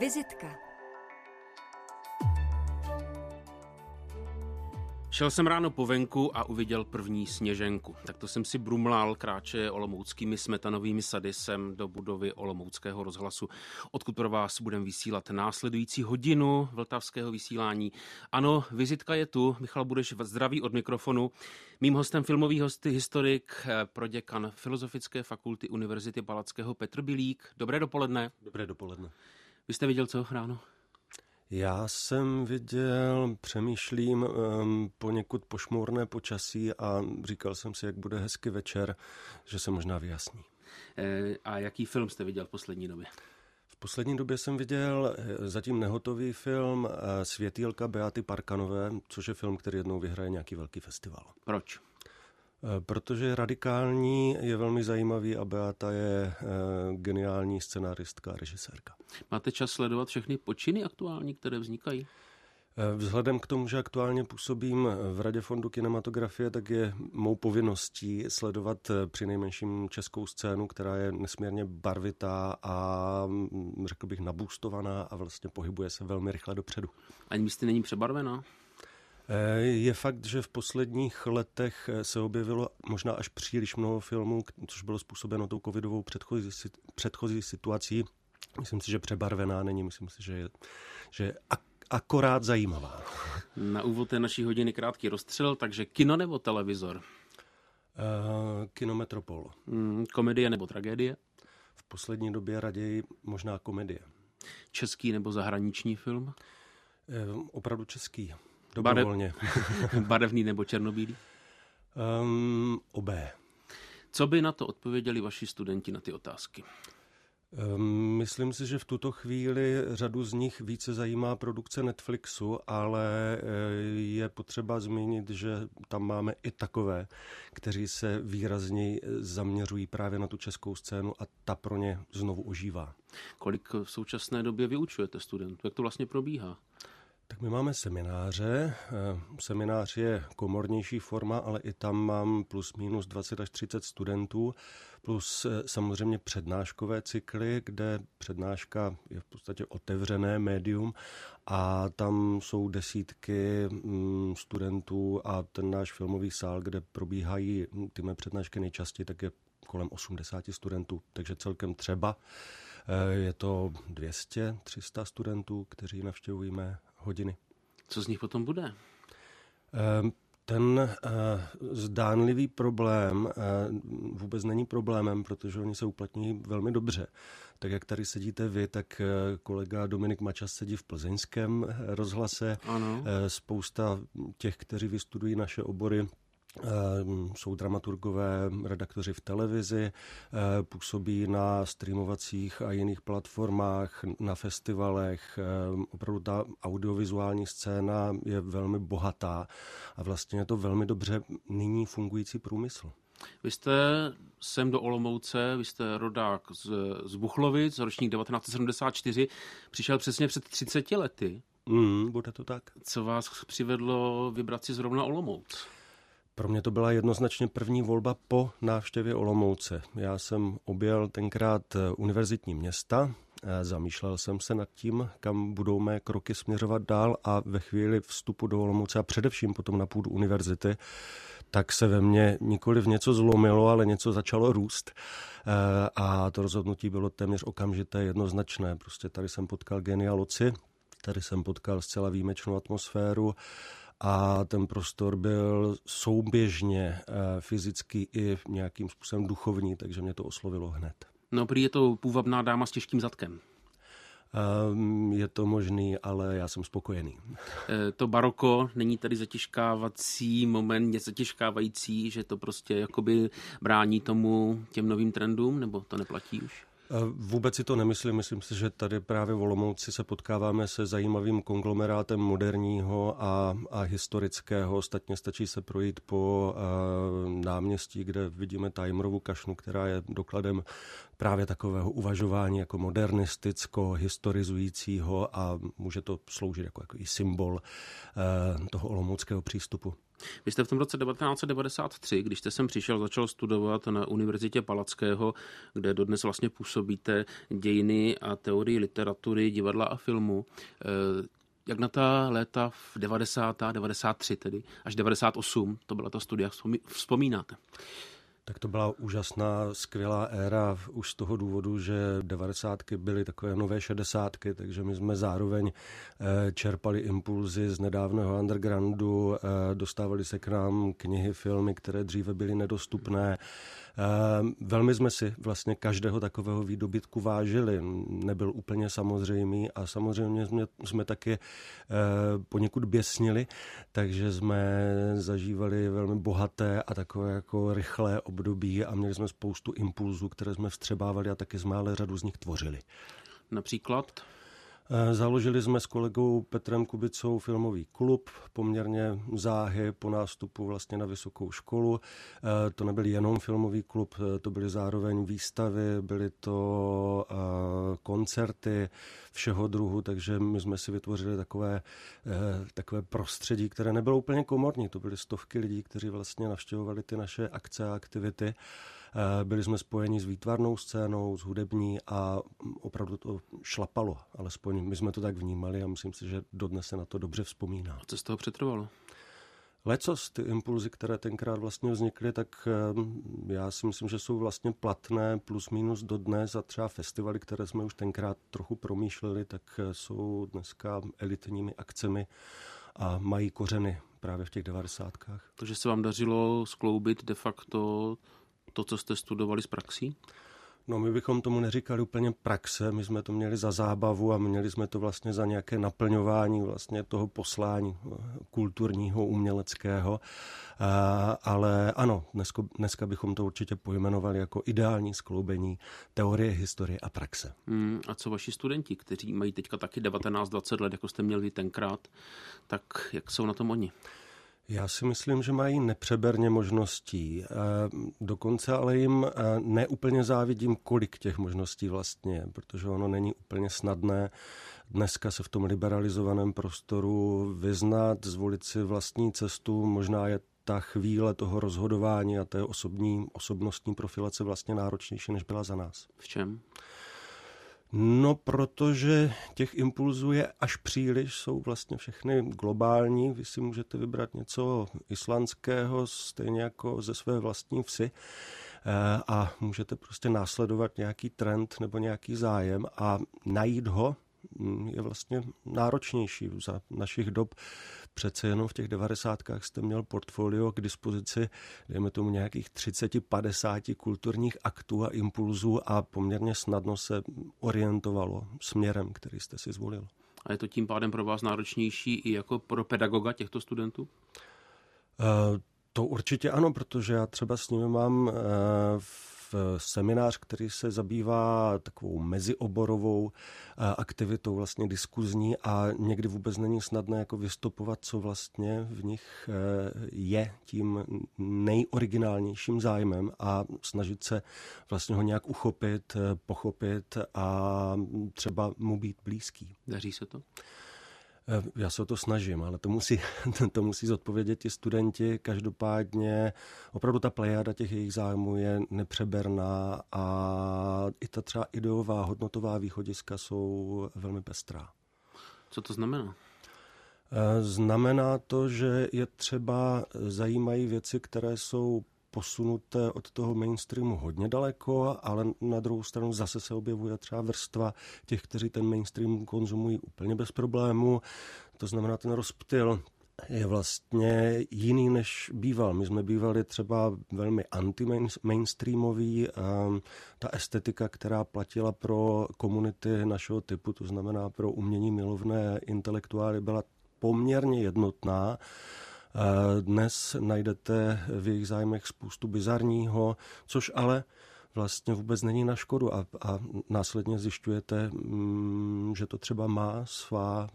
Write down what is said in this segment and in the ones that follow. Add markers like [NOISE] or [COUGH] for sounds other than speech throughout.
Vizitka. Šel jsem ráno po venku a uviděl první sněženku. Tak to jsem si brumlal kráče olomouckými smetanovými sady sem do budovy Olomouckého rozhlasu, odkud pro vás budeme vysílat následující hodinu vltavského vysílání. Ano, vizitka je tu. Michal Budeš zdraví od mikrofonu. Mým hostem filmový hosty historik, eh, proděkan Filozofické fakulty Univerzity Palackého Petr Bilík. Dobré dopoledne. Dobré dopoledne. Vy jste viděl co ráno? Já jsem viděl, přemýšlím um, poněkud pošmourné počasí a říkal jsem si, jak bude hezky večer, že se možná vyjasní. E, a jaký film jste viděl v poslední době? V poslední době jsem viděl eh, zatím nehotový film Světýlka Beaty Parkanové, což je film, který jednou vyhraje nějaký velký festival. Proč? Eh, protože je radikální, je velmi zajímavý a Beata je eh, geniální scenáristka a režisérka. Máte čas sledovat všechny počiny aktuální, které vznikají? Eh, vzhledem k tomu, že aktuálně působím v Radě fondu kinematografie, tak je mou povinností sledovat při nejmenším českou scénu, která je nesmírně barvitá a mm, řekl bych nabůstovaná a vlastně pohybuje se velmi rychle dopředu. Ani místy není přebarvená? Eh, je fakt, že v posledních letech eh, se objevilo možná až příliš mnoho filmů, což bylo způsobeno tou covidovou předchozí, předchozí situací. Myslím si, že přebarvená není, myslím si, že je, že je akorát zajímavá. [LAUGHS] Na úvod té naší hodiny krátký rozstřel, takže kino nebo televizor? Uh, kino Metropol. Mm, komedie nebo tragédie? V poslední době raději možná komedie. Český nebo zahraniční film? Uh, opravdu český. Dobrovolně. Barev, [LAUGHS] barevný nebo černobílý? Um, obé. Co by na to odpověděli vaši studenti na ty otázky? Um, myslím si, že v tuto chvíli řadu z nich více zajímá produkce Netflixu, ale eh, je potřeba zmínit, že tam máme i takové, kteří se výrazněji zaměřují právě na tu českou scénu a ta pro ně znovu ožívá. Kolik v současné době vyučujete studentů? Jak to vlastně probíhá? Tak my máme semináře. Eh, seminář je komornější forma, ale i tam mám plus minus 20 až 30 studentů, plus eh, samozřejmě přednáškové cykly, kde přednáška je v podstatě otevřené médium a tam jsou desítky mm, studentů a ten náš filmový sál, kde probíhají ty mé přednášky nejčastěji, tak je kolem 80 studentů, takže celkem třeba. Eh, je to 200, 300 studentů, kteří navštěvují mé hodiny. Co z nich potom bude? Ehm, ten eh, zdánlivý problém eh, vůbec není problémem, protože oni se uplatní velmi dobře. Tak jak tady sedíte vy, tak eh, kolega Dominik Mačas sedí v plzeňském rozhlase. Ano. Spousta těch, kteří vystudují naše obory, jsou dramaturgové, redaktoři v televizi, ehm, působí na streamovacích a jiných platformách, na festivalech. Ehm, opravdu ta audiovizuální scéna je velmi bohatá a vlastně je to velmi dobře nyní fungující průmysl. Vy jste sem do Olomouce, vy jste rodák z, z Buchlovic, ročník 1974, přišel přesně před 30 lety. Mm, bude to tak. Co vás přivedlo vybrat si zrovna Olomouc? Pro mě to byla jednoznačně první volba po návštěvě Olomouce. Já jsem objel tenkrát eh, univerzitní města, eh, zamýšlel jsem se nad tím, kam budou mé kroky směřovat dál a ve chvíli vstupu do Olomouce a především potom na půdu univerzity, tak se ve mně nikoli v něco zlomilo, ale něco začalo růst. Eh, a to rozhodnutí bylo téměř okamžité, jednoznačné. Prostě tady jsem potkal genialoci, tady jsem potkal zcela výjimečnou atmosféru a ten prostor byl souběžně eh, fyzický i nějakým způsobem duchovní, takže mě to oslovilo hned. No, prý je to půvabná dáma s těžkým zadkem. Um, je to možný, ale já jsem spokojený. E, to baroko není tady zatěžkávací moment, je zatěžkávající, že to prostě jakoby brání tomu těm novým trendům, nebo to neplatí už? Vůbec si to nemyslím. Myslím si, že tady právě v Olomouci se potkáváme se zajímavým konglomerátem moderního a, a historického. Ostatně stačí se projít po uh, náměstí, kde vidíme Tajmrovu kašnu, která je dokladem právě takového uvažování jako modernisticko, historizujícího a může to sloužit jako, jako i symbol uh, toho olomouckého přístupu. Vy jste v tom roce 1993, když jste sem přišel, začal studovat na Univerzitě Palackého, kde dodnes vlastně působíte dějiny a teorii literatury, divadla a filmu. Eh, jak na ta léta v 90. 93 tedy, až 98, to byla ta studia, vzpomínáte? Tak to byla úžasná, skvělá éra už z toho důvodu, že devadesátky byly takové nové šedesátky, takže my jsme zároveň eh, čerpali impulzy z nedávného undergroundu, eh, dostávali se k nám knihy, filmy, které dříve byly nedostupné. Eh, velmi jsme si vlastně každého takového výdobytku vážili. Nebyl úplně samozřejmý a samozřejmě jsme, jsme taky poněkud běsnili, takže jsme zažívali velmi bohaté a takové jako rychlé období a měli jsme spoustu impulzů, které jsme vstřebávali a taky jsme ale řadu z nich tvořili. Například? Eh, založili jsme s kolegou Petrem Kubicou filmový klub, poměrně záhy po nástupu vlastně na vysokou školu. Eh, to nebyl jenom filmový klub, eh, to byly zároveň výstavy, byly to koncerty všeho druhu, takže my jsme si vytvořili takové, takové prostředí, které nebylo úplně komorní. To byly stovky lidí, kteří vlastně navštěvovali ty naše akce a aktivity. Eh, byli jsme spojeni s výtvarnou scénou, s hudební a opravdu to šlapalo, alespoň my jsme to tak vnímali a myslím si, že dodnes se na to dobře vzpomíná. A co z toho přetrvalo? Lecos, ty impulzy, které tenkrát vlastně vznikly, tak eh, já si myslím, že jsou vlastně platné plus minus dodnes a třeba festivaly, které jsme už tenkrát trochu promýšleli, tak eh, jsou dneska elitními akcemi a mají kořeny právě v těch devadesátkách. Takže se vám dařilo skloubit de facto to, co jste studovali z praxí? No my bychom tomu neříkali úplně praxe, my jsme to měli za zábavu a měli jsme to vlastně za nějaké naplňování vlastně toho poslání eh, kulturního, uměleckého. A, ale ano, dneska, dneska bychom to určitě pojmenovali jako ideální skloubení teorie, historie a praxe. Hmm, a co vaši studenti, kteří mají teďka taky 19-20 let, jako jste měli tenkrát, tak jak jsou na tom oni? Já si myslím, že mají nepřeberně možností. Eh, dokonce ale jim eh, neúplně závidím, kolik těch možností vlastně, protože ono není úplně snadné dneska se v tom liberalizovaném prostoru vyznat, zvolit si vlastní cestu, možná je ta chvíle toho rozhodování a té osobní, osobnostní profilace vlastně náročnější, než byla za nás. V čem? No, protože těch impulzů je až příliš, jsou vlastně všechny globální. Vy si můžete vybrat něco islandského, stejně jako ze své vlastní vsi eh, a můžete prostě následovat nějaký trend nebo nějaký zájem a najít ho mm, je vlastně náročnější za našich dob přece jenom v těch devadesátkách jste měl portfolio k dispozici, dejme tomu nějakých 30-50 kulturních aktů a impulzů a poměrně snadno se orientovalo směrem, který jste si zvolil. A je to tím pádem pro vás náročnější i jako pro pedagoga těchto studentů? Uh, to určitě ano, protože já třeba s nimi mám uh, v seminář, který se zabývá takovou mezioborovou eh, aktivitou, vlastně diskuzní a někdy vůbec není snadné jako vystupovat, co vlastně v nich eh, je tím nejoriginálnějším zájmem a snažit se vlastně ho nějak uchopit, eh, pochopit a třeba mu být blízký. Daří se to? Eh, já se o to snažím, ale to musí, [LAUGHS] to musí zodpovědět ti studenti. Každopádně opravdu ta plejada těch jejich zájmů je nepřeberná a i ta třeba ideová, hodnotová východiska jsou velmi pestrá. Co to znamená? Eh, znamená to, že je třeba zajímají věci, které jsou posunuté od toho mainstreamu hodně daleko, ale na druhou stranu zase se objevuje třeba vrstva těch, kteří ten mainstream konzumují úplně bez problému. To znamená, ten rozptyl je vlastně jiný, než býval. My jsme bývali třeba velmi anti-mainstreamový. Ta estetika, která platila pro komunity našeho typu, to znamená pro umění milovné intelektuály, byla poměrně jednotná dnes najdete v jejich zájmech spoustu bizarního, což ale vlastně vůbec není na škodu a, a následně zjišťujete, mm, že to třeba má svá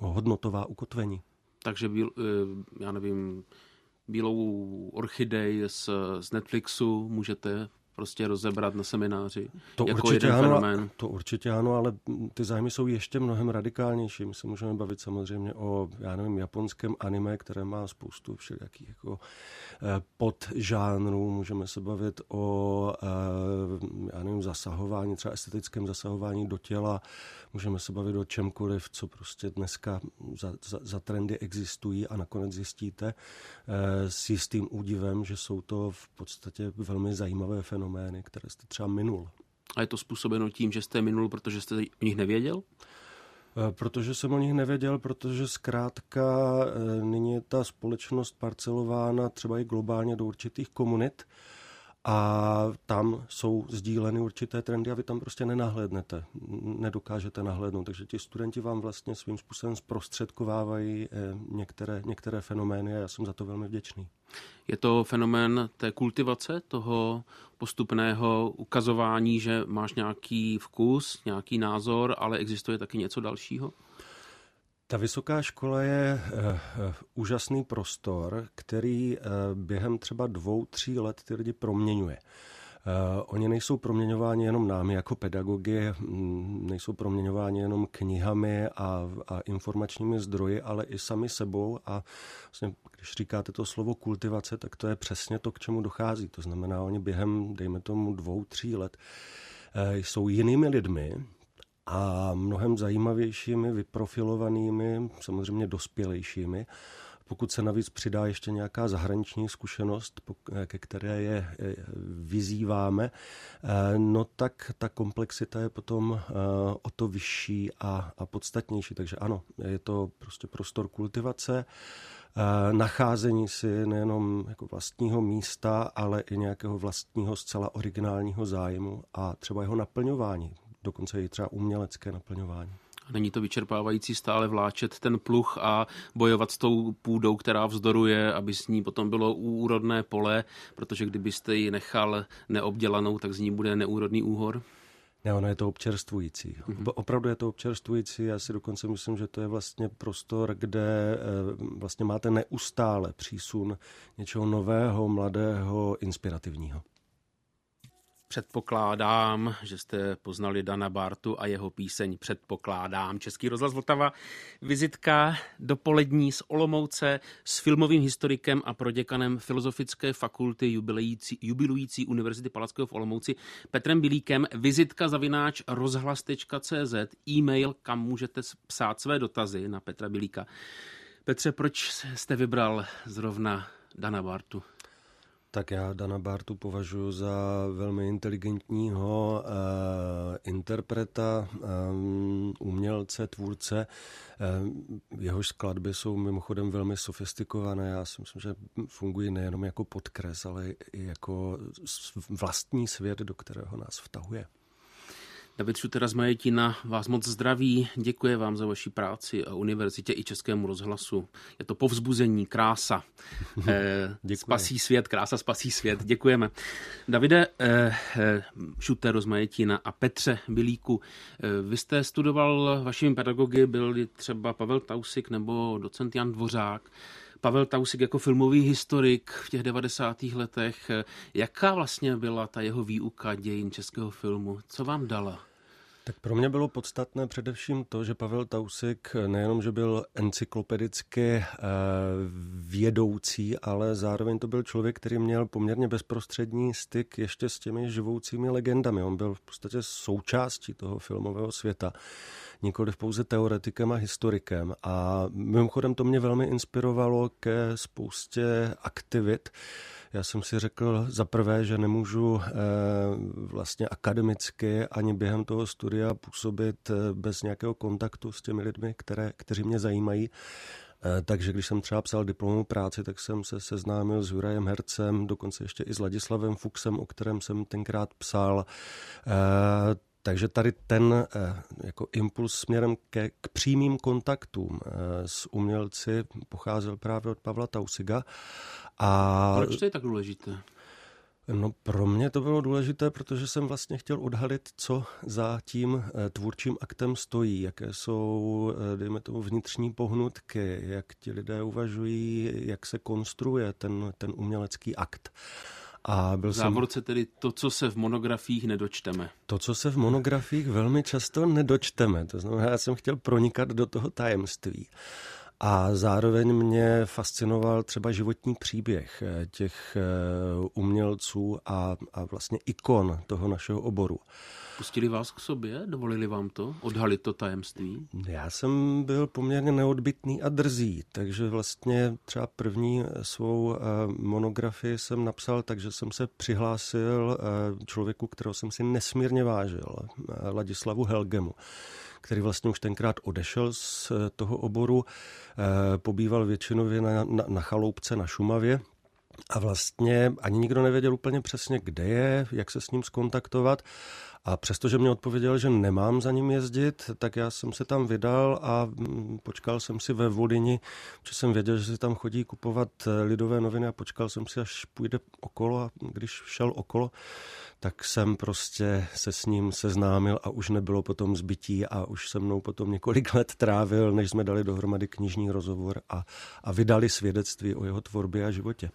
hodnotová ukotvení. Takže byl, eh, já nevím, bílou orchidej z, z Netflixu můžete prostě rozebrat na semináři. To jako určitě jeden ano, fenomén. to určitě ano, ale ty zájmy jsou ještě mnohem radikálnější. My se můžeme bavit samozřejmě o, já nevím, japonském anime, které má spoustu všelijakých jako eh, podžánrů. Můžeme se bavit o, eh, já nevím, zasahování, třeba estetickém zasahování do těla. Můžeme se bavit o čemkoliv, co prostě dneska za, za, za trendy existují a nakonec zjistíte eh, s jistým údivem, že jsou to v podstatě velmi zajímavé fenomény, které jste třeba minul. A je to způsobeno tím, že jste minul, protože jste o nich nevěděl? Eh, protože jsem o nich nevěděl, protože zkrátka eh, nyní je ta společnost parcelována třeba i globálně do určitých komunit a tam jsou sdíleny určité trendy a vy tam prostě nenahlédnete, nedokážete nahlédnout. Takže ti studenti vám vlastně svým způsobem zprostředkovávají eh, některé, některé fenomény a já jsem za to velmi vděčný. Je to fenomén té kultivace, toho postupného ukazování, že máš nějaký vkus, nějaký názor, ale existuje taky něco dalšího? Ta vysoká škola je uh, úžasný prostor, který uh, během třeba dvou, tří let ty lidi proměňuje. Uh, oni nejsou proměňováni jenom námi jako pedagogy, mm, nejsou proměňováni jenom knihami a, a informačními zdroji, ale i sami sebou. A vlastně, když říkáte to slovo kultivace, tak to je přesně to, k čemu dochází. To znamená, oni během, dejme tomu, dvou, tří let uh, jsou jinými lidmi, a mnohem zajímavějšími, vyprofilovanými, samozřejmě dospělejšími. Pokud se navíc přidá ještě nějaká zahraniční zkušenost, ke které je vyzýváme, eh, no tak ta komplexita je potom eh, o to vyšší a, a podstatnější. Takže ano, je to prostě prostor kultivace, eh, nacházení si nejenom jako vlastního místa, ale i nějakého vlastního zcela originálního zájmu a třeba jeho naplňování dokonce i třeba umělecké naplňování. Není to vyčerpávající stále vláčet ten pluch a bojovat s tou půdou, která vzdoruje, aby s ní potom bylo úrodné pole, protože kdybyste ji nechal neobdělanou, tak z ní bude neúrodný úhor? Ne, ono je to občerstvující. Mm-hmm. Opravdu je to občerstvující. Já si dokonce myslím, že to je vlastně prostor, kde eh, vlastně máte neustále přísun něčeho nového, mladého, inspirativního. Předpokládám, že jste poznali Dana Bartu a jeho píseň Předpokládám. Český rozhlas Vltava, vizitka dopolední z Olomouce s filmovým historikem a proděkanem Filozofické fakulty jubilující, jubilující Univerzity Palackého v Olomouci Petrem Bilíkem. Vizitka zavináč rozhlas.cz, e-mail, kam můžete psát své dotazy na Petra Bilíka. Petře, proč jste vybral zrovna Dana Bartu? Tak já Dana Bartu považuji za velmi inteligentního uh, interpreta, um, umělce, tvůrce. Um, jehož skladby jsou mimochodem velmi sofistikované. Já si myslím, že fungují nejenom jako podkres, ale i jako vlastní svět, do kterého nás vtahuje. David Šutera z Majetina vás moc zdraví, děkuje vám za vaši práci a univerzitě i Českému rozhlasu. Je to povzbuzení, krása. [LAUGHS] Eh, spasí svět, krása spasí svět. Děkujeme. Davide eh, eh, Šuter z Majetina a Petře Bilíku, eh, vy jste studoval vašimi pedagogy, byl třeba Pavel Tausik nebo docent Jan Dvořák. Pavel Tausik jako filmový historik v těch 90. letech. Jaká vlastně byla ta jeho výuka dějin českého filmu? Co vám dala? Tak pro mě bylo podstatné především to, že Pavel Tausik nejenom, že byl encyklopedicky eh, vědoucí, ale zároveň to byl člověk, který měl poměrně bezprostřední styk ještě s těmi živoucími legendami. On byl v podstatě součástí toho filmového světa, nikoli pouze teoretikem a historikem. A mimochodem to mě velmi inspirovalo ke spoustě aktivit, já jsem si řekl za prvé, že nemůžu eh, vlastně akademicky ani během toho studia působit eh, bez nějakého kontaktu s těmi lidmi, které, kteří mě zajímají. Eh, takže když jsem třeba psal diplomovou práci, tak jsem se seznámil s Jurajem Hercem, dokonce ještě i s Ladislavem Fuxem, o kterém jsem tenkrát psal. Takže tady ten jako impuls směrem ke, k přímým kontaktům s umělci pocházel právě od Pavla Tausiga. A Proč to je tak důležité? No pro mě to bylo důležité, protože jsem vlastně chtěl odhalit, co za tím eh, tvůrčím aktem stojí, jaké jsou, eh, dejme tomu, vnitřní pohnutky, jak ti lidé uvažují, jak se konstruuje ten, ten umělecký akt. A byl v závorce jsem... tedy to, co se v monografiích nedočteme. To, co se v monografiích velmi často nedočteme. To znamená, já jsem chtěl pronikat do toho tajemství. A zároveň mě fascinoval třeba životní příběh eh, těch eh, umělců a, a vlastně ikon toho našeho oboru. Pustili vás k sobě? Dovolili vám to? Odhalit to tajemství? Já jsem byl poměrně neodbitný a drzý, takže vlastně třeba první eh, svou monografii jsem napsal, takže jsem se přihlásil člověku, kterého jsem si nesmírně vážil, Ladislavu Helgemu který vlastně už tenkrát odešel z eh, toho oboru, eh, pobýval většinově na, na, na chaloupce na Šumavě, a vlastně ani nikdo nevěděl úplně přesně, kde je, jak se s ním skontaktovat. A přestože mě odpověděl, že nemám za ním jezdit, tak já jsem se tam vydal a mm, počkal jsem si ve Vodini, protože jsem věděl, že si tam chodí kupovat eh, lidové noviny a počkal jsem si, až půjde okolo a když šel okolo, tak jsem prostě se s ním seznámil a už nebylo potom zbytí a už se mnou potom několik let trávil, než jsme dali dohromady knižní rozhovor a, a vydali svědectví o jeho tvorbě a životě.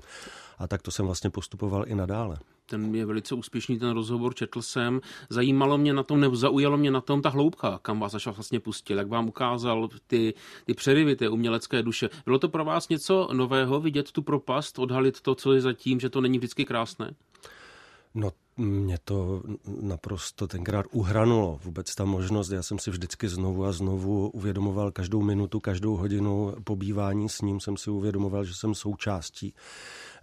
A tak to jsem vlastně postupoval i nadále ten je velice úspěšný, ten rozhovor četl jsem. Zajímalo mě na tom, nebo zaujalo mě na tom ta hloubka, kam vás až vlastně pustil, jak vám ukázal ty, ty přerivy té umělecké duše. Bylo to pro vás něco nového, vidět tu propast, odhalit to, co je zatím, že to není vždycky krásné? No mě to naprosto tenkrát uhranulo, vůbec ta možnost. Já jsem si vždycky znovu a znovu uvědomoval každou minutu, každou hodinu pobývání s ním jsem si uvědomoval, že jsem součástí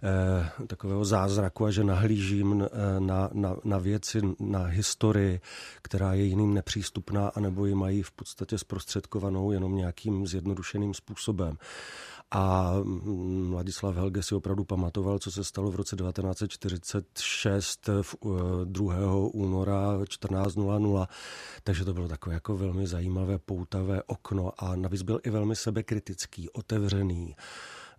eh, takového zázraku a že nahlížím eh, na, na, na věci, na historii, která je jiným nepřístupná, anebo ji mají v podstatě zprostředkovanou jenom nějakým zjednodušeným způsobem. A Vladislav Helge si opravdu pamatoval, co se stalo v roce 1946 v 2. Eh, února 14.00. Takže to bylo takové jako velmi zajímavé, poutavé okno a navíc byl i velmi sebekritický, otevřený.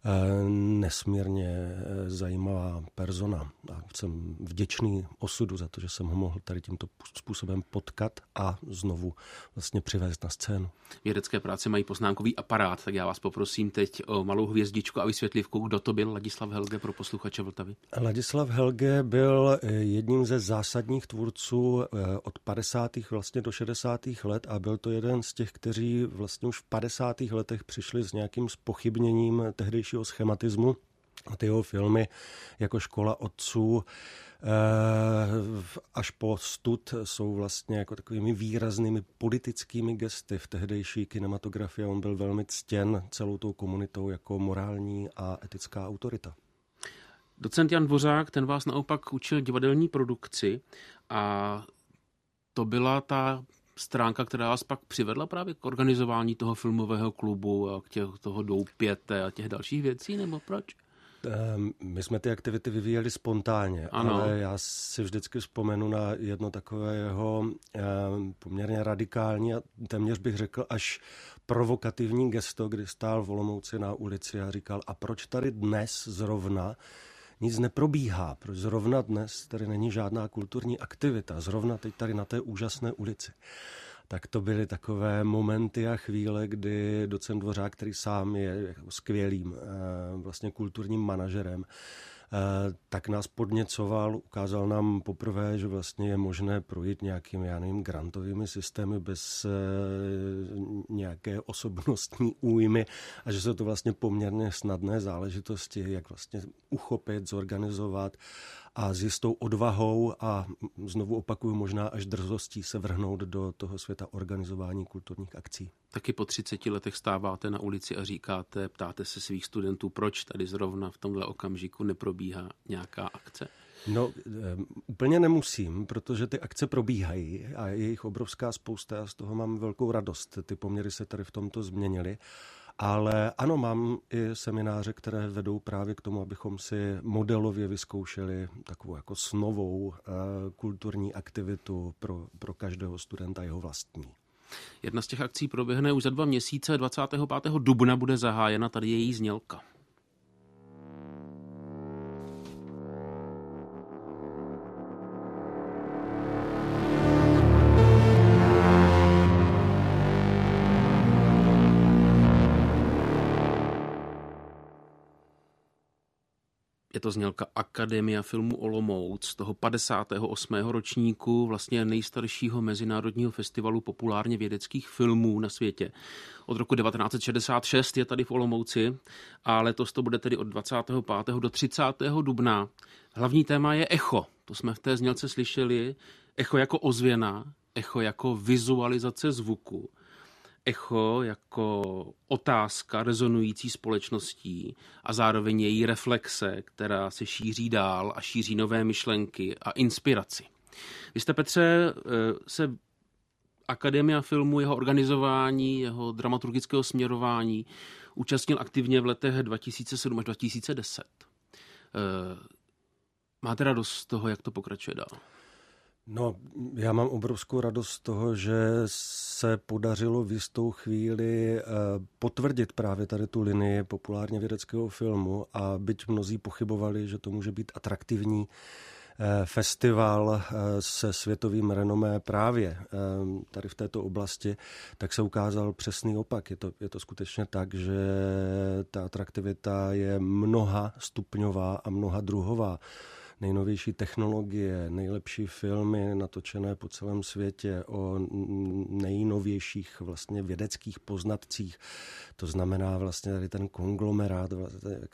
Eh, nesmírně eh, zajímavá persona. A jsem vděčný osudu za to, že jsem ho mohl tady tímto způsobem potkat a znovu vlastně přivést na scénu. Vědecké práce mají poznámkový aparát, tak já vás poprosím teď o malou hvězdičku a vysvětlivku, kdo to byl Ladislav Helge pro posluchače Vltavy. Ladislav Helge byl eh, jedním ze zásadních tvůrců od 50. vlastně do 60. let a byl to jeden z těch, kteří vlastně už v 50. letech přišli s nějakým spochybněním tehdejší nejnovějšího schematismu. A ty jeho filmy jako Škola otců eh, až po stud jsou vlastně jako takovými výraznými politickými gesty v tehdejší kinematografii. On byl velmi ctěn celou tou komunitou jako morální a etická autorita. Docent Jan Dvořák, ten vás naopak učil divadelní produkci a to byla ta stránka, která vás pak přivedla právě k organizování toho filmového klubu a k těch, toho doupěte a těch dalších věcí, nebo proč? Ehm, my jsme ty aktivity vyvíjeli spontánně, ano. ale já si vždycky vzpomenu na jedno takové jeho ehm, poměrně radikální a téměř bych řekl až provokativní gesto, kdy stál v Olomouci na ulici a říkal, a proč tady dnes zrovna nic neprobíhá, proč zrovna dnes tady není žádná kulturní aktivita, zrovna teď tady na té úžasné ulici. Tak to byly takové momenty a chvíle, kdy docent Dvořák, který sám je jako skvělým eh, vlastně kulturním manažerem, tak nás podněcoval, ukázal nám poprvé, že vlastně je možné projít nějakými, já nevím, grantovými systémy bez eh, nějaké osobnostní újmy a že jsou to vlastně poměrně snadné záležitosti, jak vlastně uchopit, zorganizovat a s jistou odvahou a znovu opakuju možná až drzostí se vrhnout do toho světa organizování kulturních akcí. Taky po 30 letech stáváte na ulici a říkáte, ptáte se svých studentů, proč tady zrovna v tomhle okamžiku neprobíhá nějaká akce? No, úplně nemusím, protože ty akce probíhají a je jich obrovská spousta a z toho mám velkou radost. Ty poměry se tady v tomto změnily. Ale ano, mám i semináře, které vedou právě k tomu, abychom si modelově vyzkoušeli takovou jako snovou uh, kulturní aktivitu pro, pro každého studenta jeho vlastní. Jedna z těch akcí proběhne už za dva měsíce, 25. dubna bude zahájena tady její znělka. To znělka Akademia filmu Olomouc toho 58. ročníku, vlastně nejstaršího mezinárodního festivalu populárně vědeckých filmů na světě. Od roku 1966 je tady v Olomouci a letos to bude tedy od 25. do 30. dubna. Hlavní téma je echo. To jsme v té znělce slyšeli. Echo jako ozvěna, echo jako vizualizace zvuku echo jako otázka rezonující společností a zároveň její reflexe, která se šíří dál a šíří nové myšlenky a inspiraci. Vy jste, Petře, eh, se Akademia filmu, jeho organizování, jeho dramaturgického směrování účastnil aktivně v letech 2007 až 2010. Eh, máte radost z toho, jak to pokračuje dál? No, já mám obrovskou radost z toho, že se podařilo v jistou chvíli eh, potvrdit právě tady tu linii populárně vědeckého filmu a byť mnozí pochybovali, že to může být atraktivní eh, festival eh, se světovým renomé právě tady v této oblasti, tak se ukázal přesný opak. Je to, je to skutečně tak, že ta atraktivita je mnoha stupňová a mnoha druhová nejnovější technologie, nejlepší filmy natočené po celém světě o nejnovějších vlastně vědeckých poznatcích. To znamená vlastně tady ten konglomerát,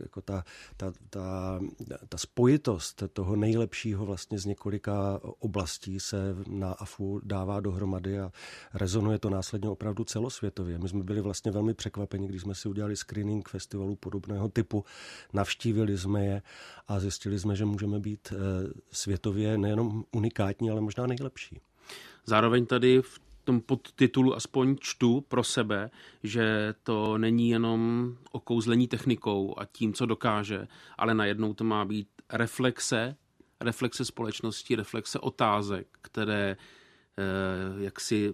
jako ta, ta, ta, ta spojitost toho nejlepšího vlastně z několika oblastí se na AFU dává dohromady a rezonuje to následně opravdu celosvětově. My jsme byli vlastně velmi překvapeni, když jsme si udělali screening festivalu podobného typu, navštívili jsme je a zjistili jsme, že můžeme být eh, světově nejenom unikátní, ale možná nejlepší. Zároveň tady v tom podtitulu aspoň čtu pro sebe, že to není jenom okouzlení technikou a tím, co dokáže, ale najednou to má být reflexe, reflexe společnosti, reflexe otázek, které eh, jak si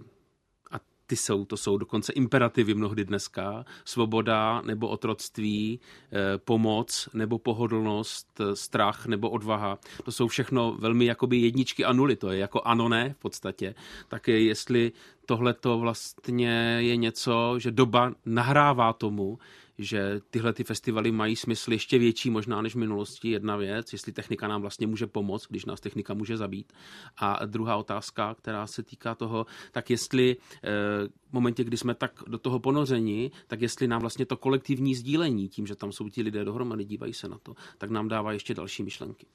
ty jsou, to jsou dokonce imperativy mnohdy dneska, svoboda nebo otroctví, eh, pomoc nebo pohodlnost, eh, strach nebo odvaha. To jsou všechno velmi jakoby jedničky a nuly, to je jako ano ne v podstatě. Tak jestli tohle to vlastně je něco, že doba nahrává tomu, že tyhle ty festivaly mají smysl ještě větší možná než v minulosti. Jedna věc, jestli technika nám vlastně může pomoct, když nás technika může zabít. A druhá otázka, která se týká toho, tak jestli eh, v momentě, kdy jsme tak do toho ponořeni, tak jestli nám vlastně to kolektivní sdílení, tím, že tam jsou ti lidé dohromady, dívají se na to, tak nám dává ještě další myšlenky.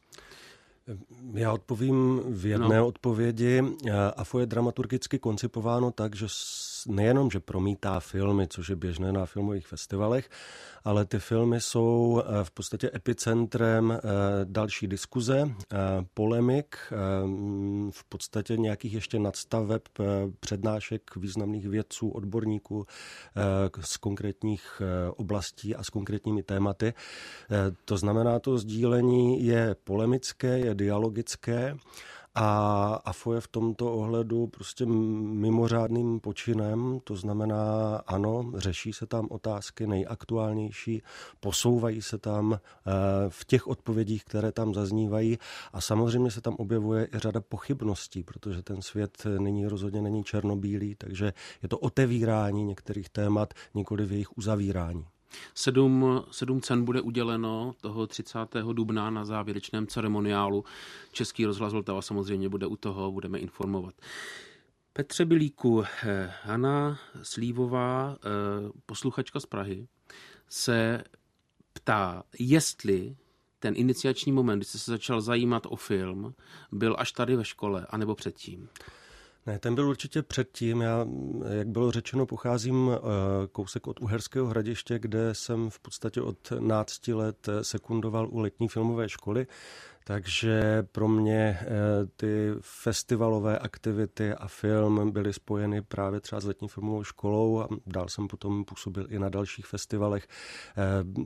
Já odpovím v jedné no. odpovědi. AFO je dramaturgicky koncipováno tak, že nejenom, že promítá filmy, což je běžné na filmových festivalech, ale ty filmy jsou eh, v podstatě epicentrem eh, další diskuze, eh, polemik, v podstatě nějakých ještě nadstaveb přednášek významných vědců, odborníků z konkrétních oblastí a s konkrétními tématy. To znamená, to sdílení je polemické, je dialogické a AFO je v tomto ohledu prostě mimořádným počinem, to znamená, ano, řeší se tam otázky nejaktuálnější, posouvají se tam eh, v těch odpovědích, které tam zaznívají a samozřejmě se tam objevuje i řada pochybností, protože ten svět nyní rozhodně není černobílý, takže je to otevírání některých témat, nikoli v jejich uzavírání. Sedm, sedm cen bude uděleno toho 30. dubna na závěrečném ceremoniálu. Český rozhlas Vltava samozřejmě bude u toho, budeme informovat. Petře Bilíku, eh, Hanna Slívová, eh, posluchačka z Prahy, se ptá, jestli ten iniciační moment, kdy jste se začal zajímat o film, byl až tady ve škole, anebo předtím? Ne, ten byl určitě předtím. Já, jak bylo řečeno, pocházím eh, kousek od Uherského hradiště, kde jsem v podstatě od nácti let sekundoval u letní filmové školy. Takže pro mě eh, ty festivalové aktivity a film byly spojeny právě třeba s letní filmovou školou a dál jsem potom působil i na dalších festivalech, eh,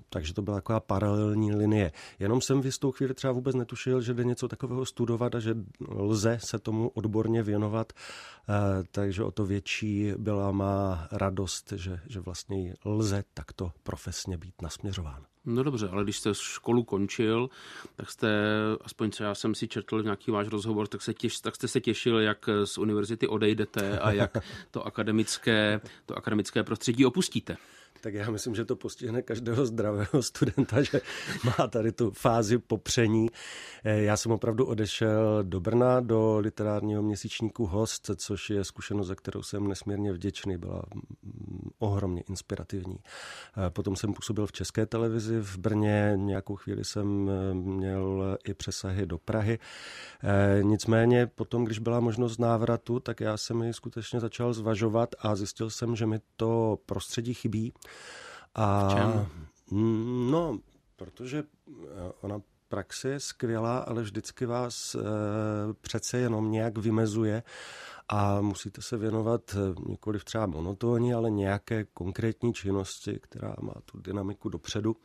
takže to byla taková paralelní linie. Jenom jsem v jistou chvíli třeba vůbec netušil, že jde něco takového studovat a že lze se tomu odborně věnovat, eh, takže o to větší byla má radost, že, že vlastně lze takto profesně být nasměřován. No dobře, ale když jste školu končil, tak jste, aspoň co já jsem si četl nějaký váš rozhovor, tak, se těš, tak jste se těšil, jak z univerzity odejdete a jak [LAUGHS] to akademické, to akademické prostředí opustíte. Tak já myslím, že to postihne každého zdravého studenta, že má tady tu fázi popření. Eh, já jsem opravdu odešel do Brna, do literárního měsíčníku Host, což je zkušenost, za kterou jsem nesmírně vděčný. Byla mm, ohromně inspirativní. Eh, potom jsem působil v České televizi v Brně, nějakou chvíli jsem eh, měl i přesahy do Prahy. Nicméně potom, když byla možnost návratu, tak já jsem ji skutečně začal zvažovat a zjistil jsem, že mi to prostředí chybí. A, v čem? Mm, no, protože eh, ona praxe je skvělá, ale vždycky vás e, přece jenom nějak vymezuje a musíte se věnovat eh, nikoli třeba monotónní, ale nějaké konkrétní činnosti, která má tu dynamiku dopředu.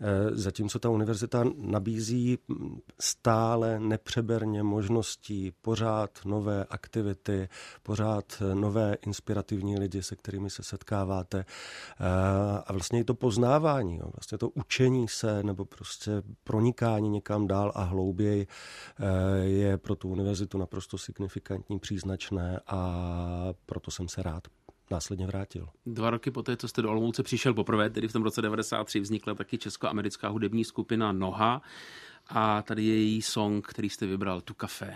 Eh, zatímco ta univerzita nabízí hm, stále nepřeberně možností, pořád nové aktivity, pořád eh, nové inspirativní lidi, se kterými se setkáváte a vlastně i to poznávání, vlastně to učení se nebo prostě pronikání někam dál a hlouběji je pro tu univerzitu naprosto signifikantní, příznačné a proto jsem se rád následně vrátil. Dva roky poté, co jste do Olomouce přišel poprvé, tedy v tom roce 93, vznikla taky česko-americká hudební skupina Noha a tady je její song, který jste vybral, Tu kafe.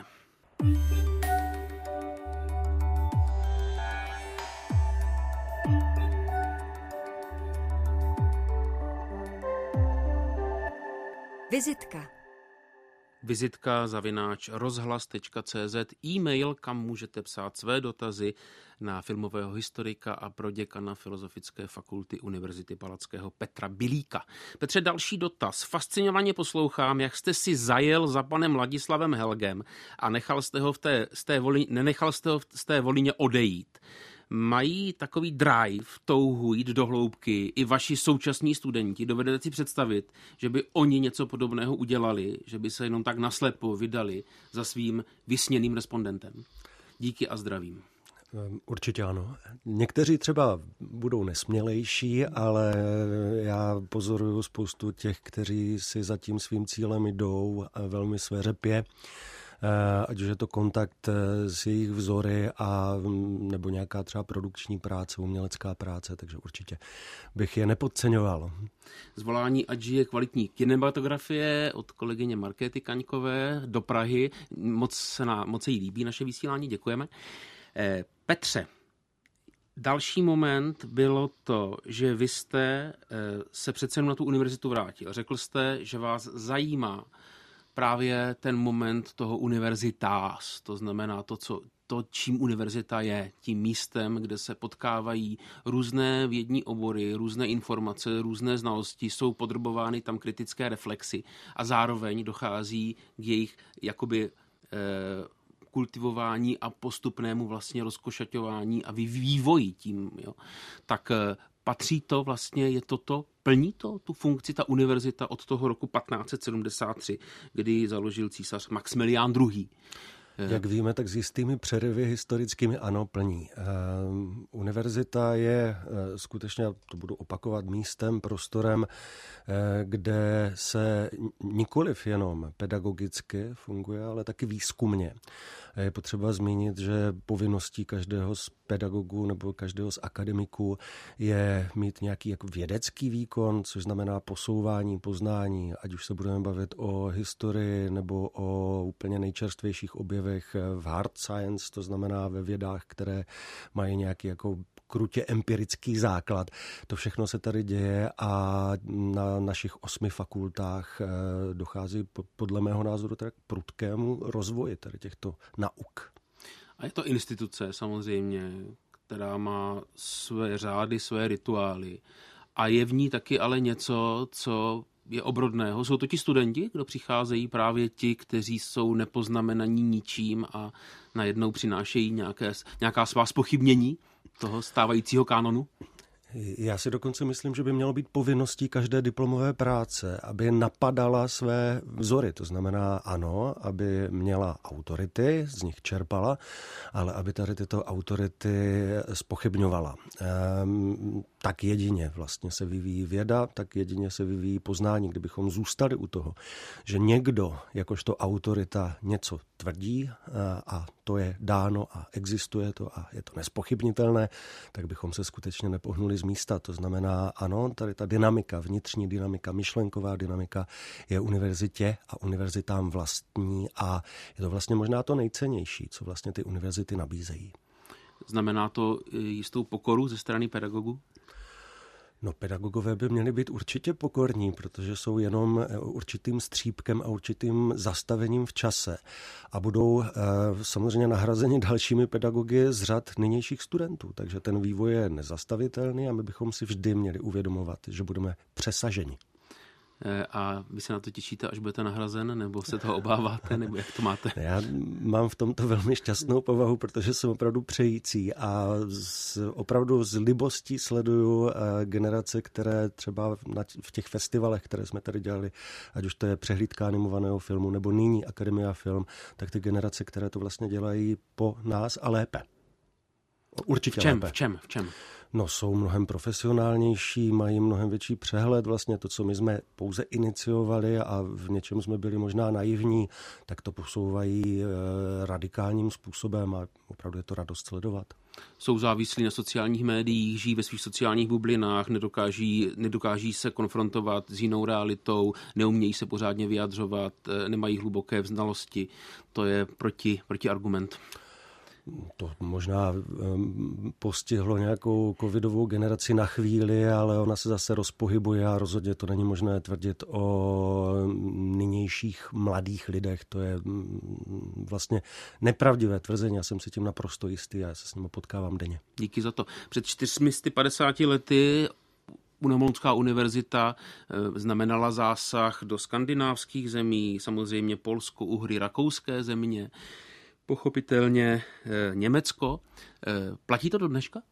Vizitka vizitka zavináč rozhlas.cz, e-mail, kam můžete psát své dotazy na filmového historika a proděkana Filozofické fakulty Univerzity Palackého Petra Bilíka. Petře, další dotaz. Fascinovaně poslouchám, jak jste si zajel za panem Ladislavem Helgem a nechal jste ho v té, z té voli, nenechal jste ho z té volině odejít mají takový drive, touhu jít do hloubky, i vaši současní studenti, dovedete si představit, že by oni něco podobného udělali, že by se jenom tak naslepo vydali za svým vysněným respondentem. Díky a zdravím. Ehm, určitě ano. Někteří třeba budou nesmělejší, ale já pozoruju spoustu těch, kteří si za tím svým cílem jdou velmi sveřepě. Eh, ať už je to kontakt eh, s jejich vzory a mm, nebo nějaká třeba produkční práce, umělecká práce, takže určitě bych je nepodceňoval. Zvolání ať je kvalitní kinematografie od kolegyně Markéty Kaňkové do Prahy. Moc se, na, moc se jí líbí naše vysílání, děkujeme. Eh, Petře, Další moment bylo to, že vy jste se přece na tu univerzitu vrátil. Řekl jste, že vás zajímá právě ten moment toho univerzitář, to znamená to, co, to, čím univerzita je, tím místem, kde se potkávají různé vědní obory, různé informace, různé znalosti, jsou podrobovány tam kritické reflexy a zároveň dochází k jejich jakoby eh, kultivování a postupnému vlastně rozkošaťování a vývoji tím. Jo. Tak eh, patří to vlastně, je toto, plní to tu funkci ta univerzita od toho roku 1573, kdy založil císař Maximilián II. Jak víme, tak s jistými přeryvy historickými ano, plní. Uh, univerzita je uh, skutečně, to budu opakovat, místem, prostorem, kde se nikoliv jenom pedagogicky funguje, ale taky výzkumně. Je potřeba zmínit, že povinností každého z pedagogů nebo každého z akademiků je mít nějaký jako vědecký výkon, což znamená posouvání poznání, ať už se budeme bavit o historii nebo o úplně nejčerstvějších objevech v hard science, to znamená ve vědách, které mají nějaký jako krutě empirický základ. To všechno se tady děje a na našich osmi fakultách eh, dochází podle mého názoru k prudkému rozvoji tady těchto nauk. A je to instituce samozřejmě, která má své řády, své rituály. A je v ní taky ale něco, co je obrodného. Jsou to ti studenti, kdo přicházejí právě ti, kteří jsou nepoznamenaní ničím a najednou přinášejí nějaké, nějaká svá spochybnění toho stávajícího kánonu? Já si dokonce myslím, že by mělo být povinností každé diplomové práce, aby napadala své vzory. To znamená, ano, aby měla autority, z nich čerpala, ale aby tady tyto autority spochybňovala. Tak jedině vlastně se vyvíjí věda, tak jedině se vyvíjí poznání. Kdybychom zůstali u toho, že někdo, jakožto autorita, něco tvrdí a to je dáno a existuje to a je to nespochybnitelné, tak bychom se skutečně nepohnuli z místa. To znamená, ano, tady ta dynamika, vnitřní dynamika, myšlenková dynamika je univerzitě a univerzitám vlastní a je to vlastně možná to nejcennější, co vlastně ty univerzity nabízejí. Znamená to jistou pokoru ze strany pedagogů? No, pedagogové by měli být určitě pokorní, protože jsou jenom eh, určitým střípkem a určitým zastavením v čase a budou e, samozřejmě nahrazeni dalšími pedagogy z řad nynějších studentů. Takže ten vývoj je nezastavitelný a my bychom si vždy měli uvědomovat, že budeme přesaženi. Eh, a vy se na to těšíte, až budete nahrazen, nebo se toho obáváte, nebo jak to máte? [LAUGHS] Já mám v tomto velmi šťastnou povahu, protože jsem opravdu přející a z, opravdu z libostí sleduju eh, generace, které třeba v těch festivalech, které jsme tady dělali, ať už to je přehlídka animovaného filmu, nebo nyní Akademia Film, tak ty generace, které to vlastně dělají po nás a lépe. Určitě v čem, lépe. V čem? V čem? No, jsou mnohem profesionálnější, mají mnohem větší přehled. Vlastně to, co my jsme pouze iniciovali a v něčem jsme byli možná naivní, tak to posouvají e, radikálním způsobem a opravdu je to radost sledovat. Jsou závislí na sociálních médiích, žijí ve svých sociálních bublinách, nedokáží, nedokáží se konfrontovat s jinou realitou, neumějí se pořádně vyjadřovat, e, nemají hluboké vznalosti. To je proti, proti argument to možná postihlo nějakou covidovou generaci na chvíli, ale ona se zase rozpohybuje a rozhodně to není možné tvrdit o nynějších mladých lidech. To je vlastně nepravdivé tvrzení, já jsem si tím naprosto jistý a já se s ním potkávám denně. Díky za to. Před 450 lety Unamonská univerzita e, znamenala zásah do skandinávských zemí, samozřejmě Polsko, Uhry, rakouské země pochopitelně eh, Německo. Eh, platí to do dneška?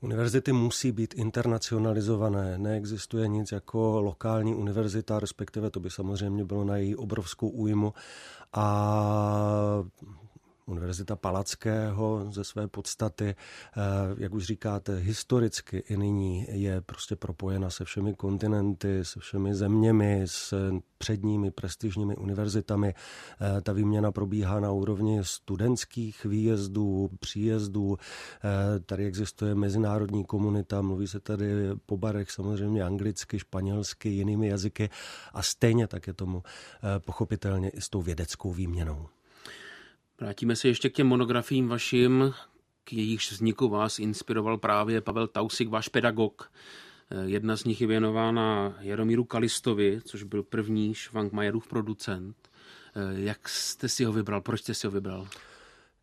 Univerzity musí být internacionalizované. Neexistuje nic jako lokální univerzita, respektive to by samozřejmě bylo na její obrovskou újmu. A Univerzita Palackého ze své podstaty, eh, jak už říkáte, historicky i nyní je prostě propojena se všemi kontinenty, se všemi zeměmi, s předními prestižními univerzitami. Eh, ta výměna probíhá na úrovni studentských výjezdů, příjezdů. Eh, tady existuje mezinárodní komunita, mluví se tady po barech samozřejmě anglicky, španělsky, jinými jazyky a stejně tak je tomu pochopitelně i s tou vědeckou výměnou. Vrátíme se ještě k těm monografiím vašim, k jejichž vzniku vás inspiroval právě Pavel Tausik, váš pedagog. Eh, jedna z nich je věnována Jaromíru Kalistovi, což byl první Schwankmajerův producent. Eh, jak jste si ho vybral? Proč jste si ho vybral?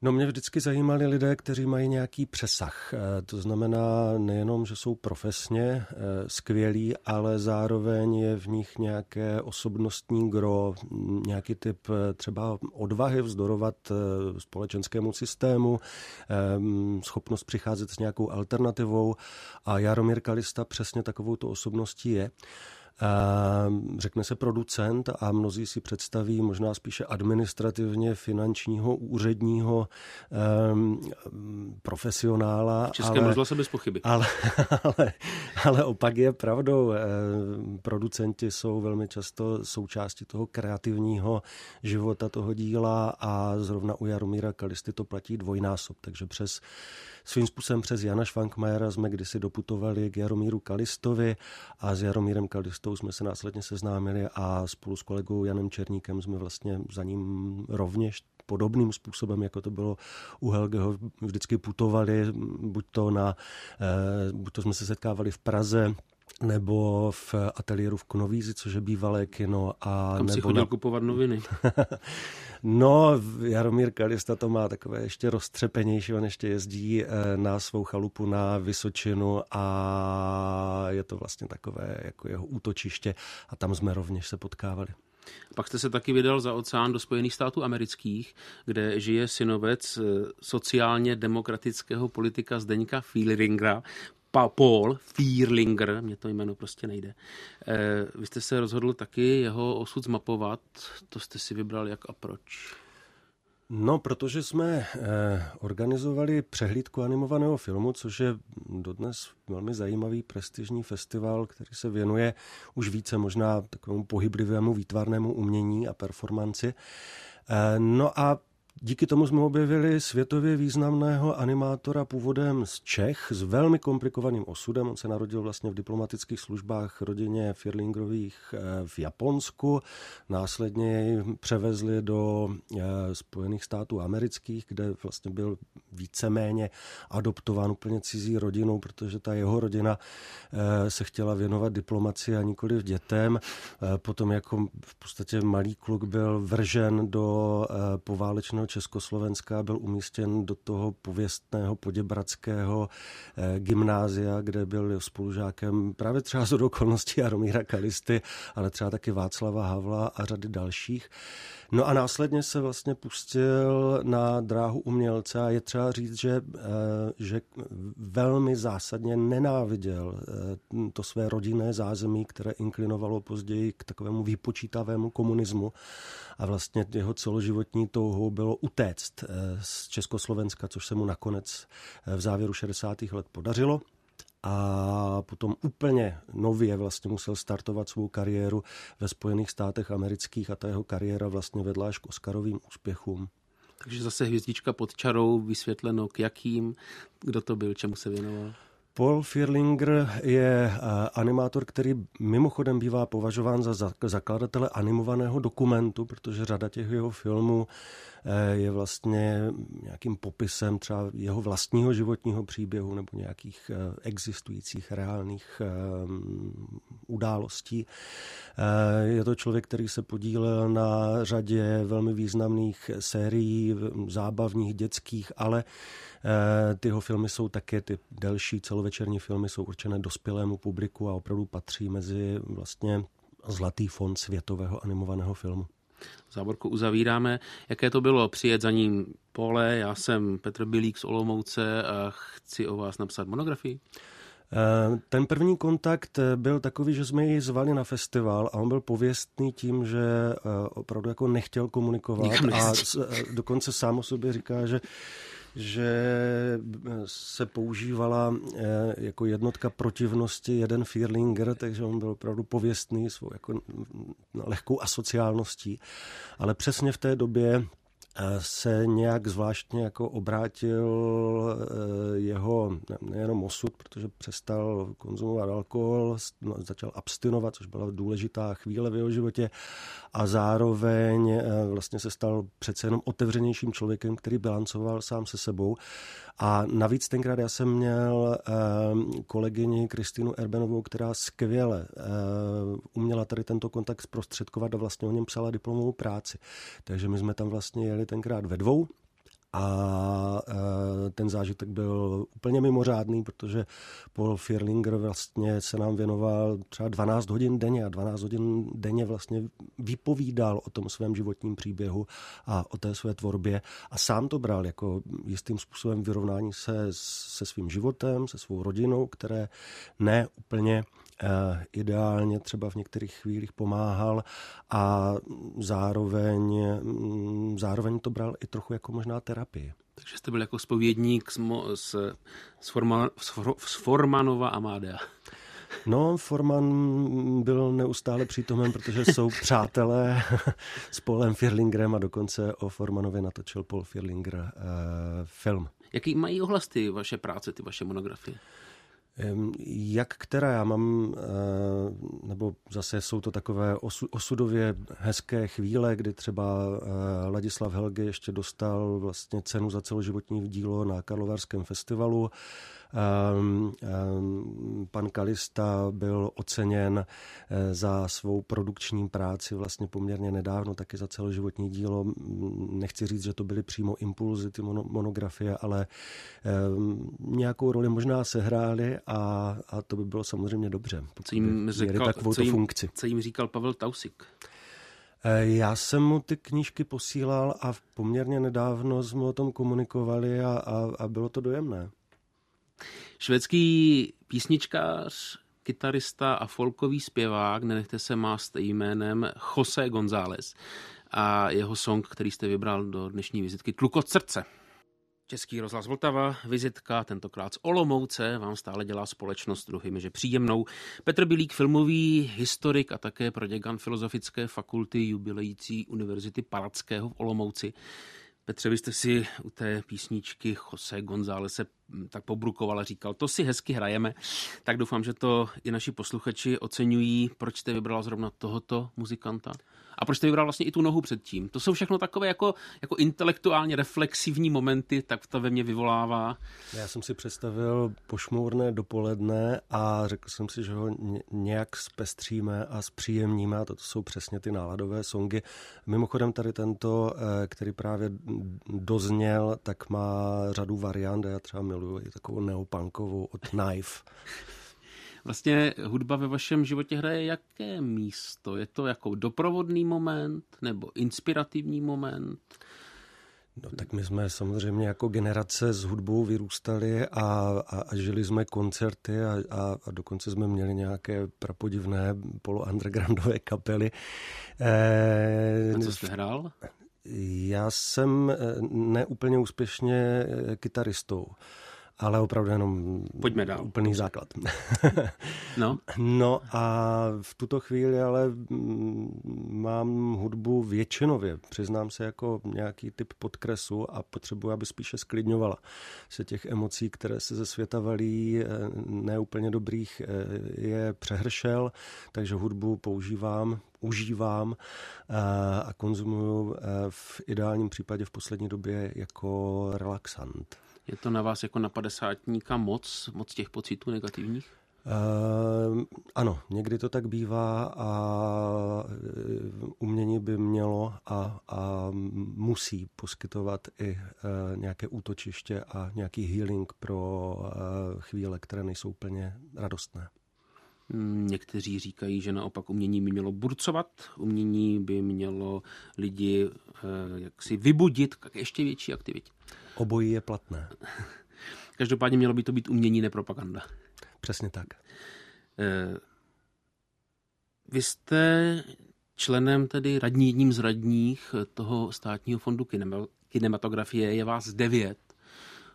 No mě vždycky zajímali lidé, kteří mají nějaký přesah. Eh, to znamená nejenom, že jsou profesně eh, skvělí, ale zároveň je v nich nějaké osobnostní gro, nějaký typ eh, třeba odvahy vzdorovat společenskému systému, schopnost přicházet s nějakou alternativou a Jaromír Kalista přesně takovou to osobností je. Řekne se producent a mnozí si představí možná spíše administrativně finančního úředního um, profesionála. V českém ale, se bez pochyby. [LAUGHS] Ale, ale, ale opak je pravdou. Producenti jsou velmi často součástí toho kreativního života toho díla a zrovna u Jaromíra Kalisty to platí dvojnásob, takže přes svým způsobem přes Jana Švankmajera jsme kdysi doputovali k Jaromíru Kalistovi a s Jaromírem Kalistou jsme se následně seznámili a spolu s kolegou Janem Černíkem jsme vlastně za ním rovněž podobným způsobem, jako to bylo u Helgeho, vždycky putovali, buď to, na, eh, buď to jsme se setkávali v Praze, nebo v ateliéru v Konovízi, což je bývalé kino. A Kam nebo si chodil na... kupovat noviny? [LAUGHS] no, Jaromír Kalista to má takové ještě roztřepenější, on ještě jezdí eh, na svou chalupu na Vysočinu a je to vlastně takové jako jeho útočiště a tam jsme rovněž se potkávali. Pak jste se taky vydal za oceán do Spojených států amerických, kde žije synovec eh, sociálně demokratického politika Zdeňka Fielingera, Paul Fierlinger, mě to jméno prostě nejde. Eh, vy jste se rozhodl taky jeho osud zmapovat, to jste si vybral jak a proč? No, protože jsme eh, organizovali přehlídku animovaného filmu, což je dodnes velmi zajímavý prestižní festival, který se věnuje už více možná takovému pohyblivému výtvarnému umění a performanci. Eh, no a Díky tomu jsme objevili světově významného animátora původem z Čech s velmi komplikovaným osudem. On se narodil vlastně v diplomatických službách rodině Firlingrových eh, v Japonsku. Následně jej převezli do eh, Spojených států amerických, kde vlastně byl víceméně adoptován úplně cizí rodinou, protože ta jeho rodina eh, se chtěla věnovat diplomaci a nikoli dětem. Potom jako v podstatě malý kluk byl vržen do poválečného Československa byl umístěn do toho pověstného poděbradského eh, gymnázia, kde byl spolužákem právě třeba z okolností Jaromíra Kalisty, ale třeba taky Václava Havla a řady dalších. No a následně se vlastně pustil na dráhu umělce a je třeba říct, že, eh, že velmi zásadně nenáviděl eh, to své rodinné zázemí, které inklinovalo později k takovému výpočítavému komunismu a vlastně jeho celoživotní touhou bylo utéct eh, z Československa, což se mu nakonec v závěru 60. let podařilo a potom úplně nově vlastně musel startovat svou kariéru ve Spojených státech amerických a ta jeho kariéra vlastně vedla až k Oscarovým úspěchům. Takže zase hvězdička pod čarou, vysvětleno k jakým, kdo to byl, čemu se věnoval. Paul Firlinger je eh, animátor, který mimochodem bývá považován za zakladatele animovaného dokumentu, protože řada těch jeho filmů eh, je vlastně nějakým popisem třeba jeho vlastního životního příběhu nebo nějakých eh, existujících reálných událostí. Je to člověk, který se podílel na řadě velmi významných sérií zábavních, dětských, ale ty jeho filmy jsou také, ty delší celovečerní filmy jsou určené dospělému publiku a opravdu patří mezi vlastně zlatý fond světového animovaného filmu. Závorku uzavíráme. Jaké to bylo přijet za ním pole? Já jsem Petr Bilík z Olomouce a chci o vás napsat monografii. Eh, ten první kontakt byl takový, že jsme ji zvali na festival a on byl pověstný tím, že eh, opravdu jako nechtěl komunikovat a dokonce sám o sobě říká, že že se používala eh, jako jednotka protivnosti jeden Firlinger, takže on byl opravdu pověstný svou jako lehkou asociálností. Ale přesně v té době se nějak zvláštně jako obrátil eh, jeho nejenom osud, protože přestal konzumovat alkohol, no, začal abstinovat, což byla důležitá chvíle v jeho životě a zároveň eh, vlastně se stal přece jenom otevřenějším člověkem, který bilancoval sám se sebou a navíc tenkrát já jsem měl uh, kolegyni Kristinu Erbenovou, která skvěle uměla tady tento kontakt zprostředkovat a vlastně o něm psala diplomovou práci. Takže my jsme tam vlastně jeli tenkrát ve dvou a e, ten zážitek byl úplně mimořádný, protože Paul Firlinger vlastně se nám věnoval třeba 12 hodin denně a 12 hodin denně vlastně vypovídal o tom svém životním příběhu a o té své tvorbě a sám to bral jako jistým způsobem vyrovnání se se svým životem, se svou rodinou, které ne úplně ideálně třeba v některých chvílích pomáhal a zároveň, mm, zároveň to bral i trochu jako možná terapii. Takže jste byl jako spovědník z, z, z, Forma, z Formanova Amadea. No, Forman byl neustále přítomen, protože jsou přátelé s Paulem Firlingerem a dokonce o Formanově natočil Paul Firlinger uh, film. Jaký mají ohlas ty vaše práce, ty vaše monografie? Jak která já mám, eh, nebo zase jsou to takové osudově hezké chvíle, kdy třeba eh, Ladislav Helge ještě dostal vlastně cenu za celoživotní dílo na Karlovarském festivalu pan Kalista byl oceněn eh, za svou produkční práci vlastně poměrně nedávno, taky za celoživotní dílo. Nechci říct, že to byly přímo impulzy, ty monografie, ale nějakou roli možná sehrály a, a to by bylo samozřejmě dobře. Co jim, řekal, co, jim, funkci. co jim říkal Pavel Tausik? Eh, já jsem mu ty knížky posílal a poměrně nedávno jsme o tom komunikovali a, a, a bylo to dojemné. Švédský písničkář, kytarista a folkový zpěvák, nenechte se mást jménem Jose González. a jeho song, který jste vybral do dnešní vizitky, Tlukot srdce. Český rozhlas Vltava, vizitka, tentokrát z Olomouce, vám stále dělá společnost druhými, že příjemnou. Petr Bilík, filmový historik a také proděkan Filozofické fakulty jubilející Univerzity Palackého v Olomouci. Petře, vy jste si u té písničky Jose Gonzálese tak pobrukoval a říkal, to si hezky hrajeme, tak doufám, že to i naši posluchači oceňují. Proč jste vybrala zrovna tohoto muzikanta? A proč jste vybral vlastně i tu nohu předtím? To jsou všechno takové jako, jako intelektuálně reflexivní momenty, tak to ve mně vyvolává. Já jsem si představil pošmourné dopoledne a řekl jsem si, že ho nějak zpestříme a zpříjemníme a to jsou přesně ty náladové songy. Mimochodem tady tento, eh, který právě dozněl, tak má řadu variant já třeba miluju i takovou neopankovou od Knife. Vlastně hudba ve vašem životě hraje jaké místo? Je to jako doprovodný moment nebo inspirativní moment? No tak my jsme samozřejmě jako generace s hudbou vyrůstali a, a, a žili jsme koncerty a, a, a dokonce jsme měli nějaké prapodivné polo-undergroundové kapely. E, a co jste hrál? Já jsem eh, neúplně úspěšně eh, kytaristou ale opravdu jenom Pojďme dál. úplný základ. [LAUGHS] no. no a v tuto chvíli ale mm, mám hudbu většinově, přiznám se jako nějaký typ podkresu a potřebuji, aby spíše sklidňovala se těch emocí, které se ze světa valí, eh, neúplně dobrých, eh, je přehršel, takže hudbu používám užívám eh, a konzumuju v ideálním případě v poslední době jako relaxant. Je to na vás jako na padesátníka moc, moc těch pocitů negativních? Uh, ano, někdy to tak bývá a eh, umění by mělo a, a musí poskytovat i uh, nějaké útočiště a nějaký healing pro uh, chvíle, které nejsou úplně radostné. Někteří říkají, že naopak umění by mělo burcovat, umění by mělo lidi jaksi vybudit k ještě větší aktivitě. Obojí je platné. [LAUGHS] Každopádně mělo by to být umění, nepropaganda. Přesně tak. Eh, vy jste členem, tedy radní, jedním z radních toho státního fondu kinematografie. Je vás devět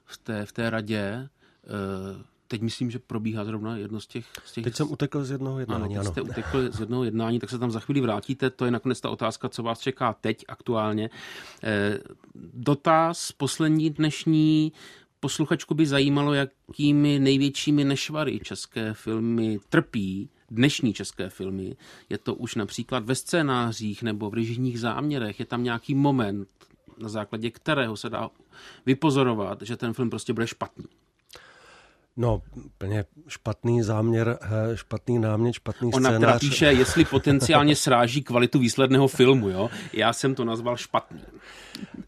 v té, v té radě. Teď myslím, že probíhá zrovna jedno z těch... Z těch... Teď jsem utekl z jednoho jednání, ano. Teď jste [LAUGHS] utekl z jednoho jednání, tak se tam za chvíli vrátíte. To je nakonec ta otázka, co vás čeká teď aktuálně. Eh, dotaz poslední dnešní posluchačku by zajímalo, jakými největšími nešvary české filmy trpí, dnešní české filmy. Je to už například ve scénářích nebo v režijních záměrech. Je tam nějaký moment, na základě kterého se dá vypozorovat, že ten film prostě bude špatný. No, plně špatný záměr, eh, špatný námět, špatný Ona scénář. Ona píše, jestli potenciálně sráží kvalitu výsledného filmu, jo. Já jsem to nazval špatný. Eh,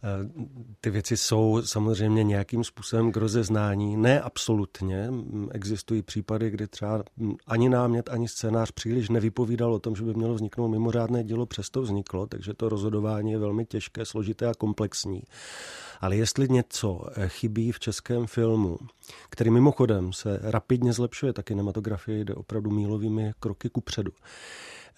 ty věci jsou samozřejmě nějakým způsobem k rozeznání. Ne absolutně. Existují případy, kdy třeba ani námět, ani scénář příliš nevypovídal o tom, že by mělo vzniknout mimořádné dílo, přesto vzniklo, takže to rozhodování je velmi těžké, složité a komplexní. Ale jestli něco eh, chybí v českém filmu, který mimochodem se rapidně zlepšuje, ta kinematografie jde opravdu mílovými kroky ku předu,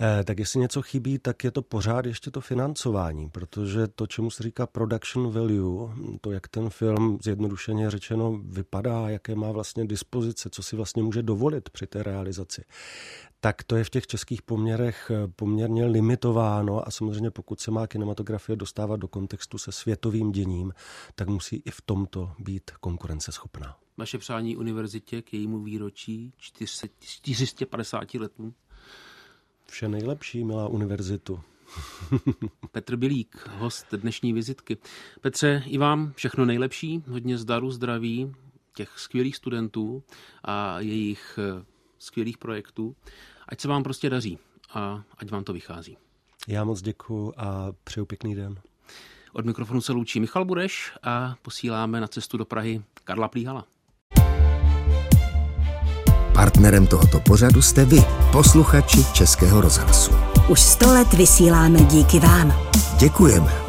eh, tak jestli něco chybí, tak je to pořád ještě to financování, protože to, čemu se říká production value, to, jak ten film zjednodušeně řečeno vypadá, jaké má vlastně dispozice, co si vlastně může dovolit při té realizaci, tak to je v těch českých poměrech eh, poměrně limitováno a samozřejmě pokud se má kinematografie dostávat do kontextu se světovým děním, tak musí i v tomto být konkurenceschopná. Vaše přání univerzitě k jejímu výročí 450 letům? Vše nejlepší, milá univerzitu. [LAUGHS] Petr Bilík, host dnešní vizitky. Petře, i vám všechno nejlepší, hodně zdaru, zdraví, těch skvělých studentů a jejich eh, skvělých projektů. Ať se vám prostě daří a ať vám to vychází. Já moc děkuji a přeju pěkný den. Od mikrofonu se loučí Michal Bureš a posíláme na cestu do Prahy Karla Plíhala. Partnerem tohoto pořadu jste vy, posluchači Českého rozhlasu. Už sto let vysíláme díky vám. Děkujeme.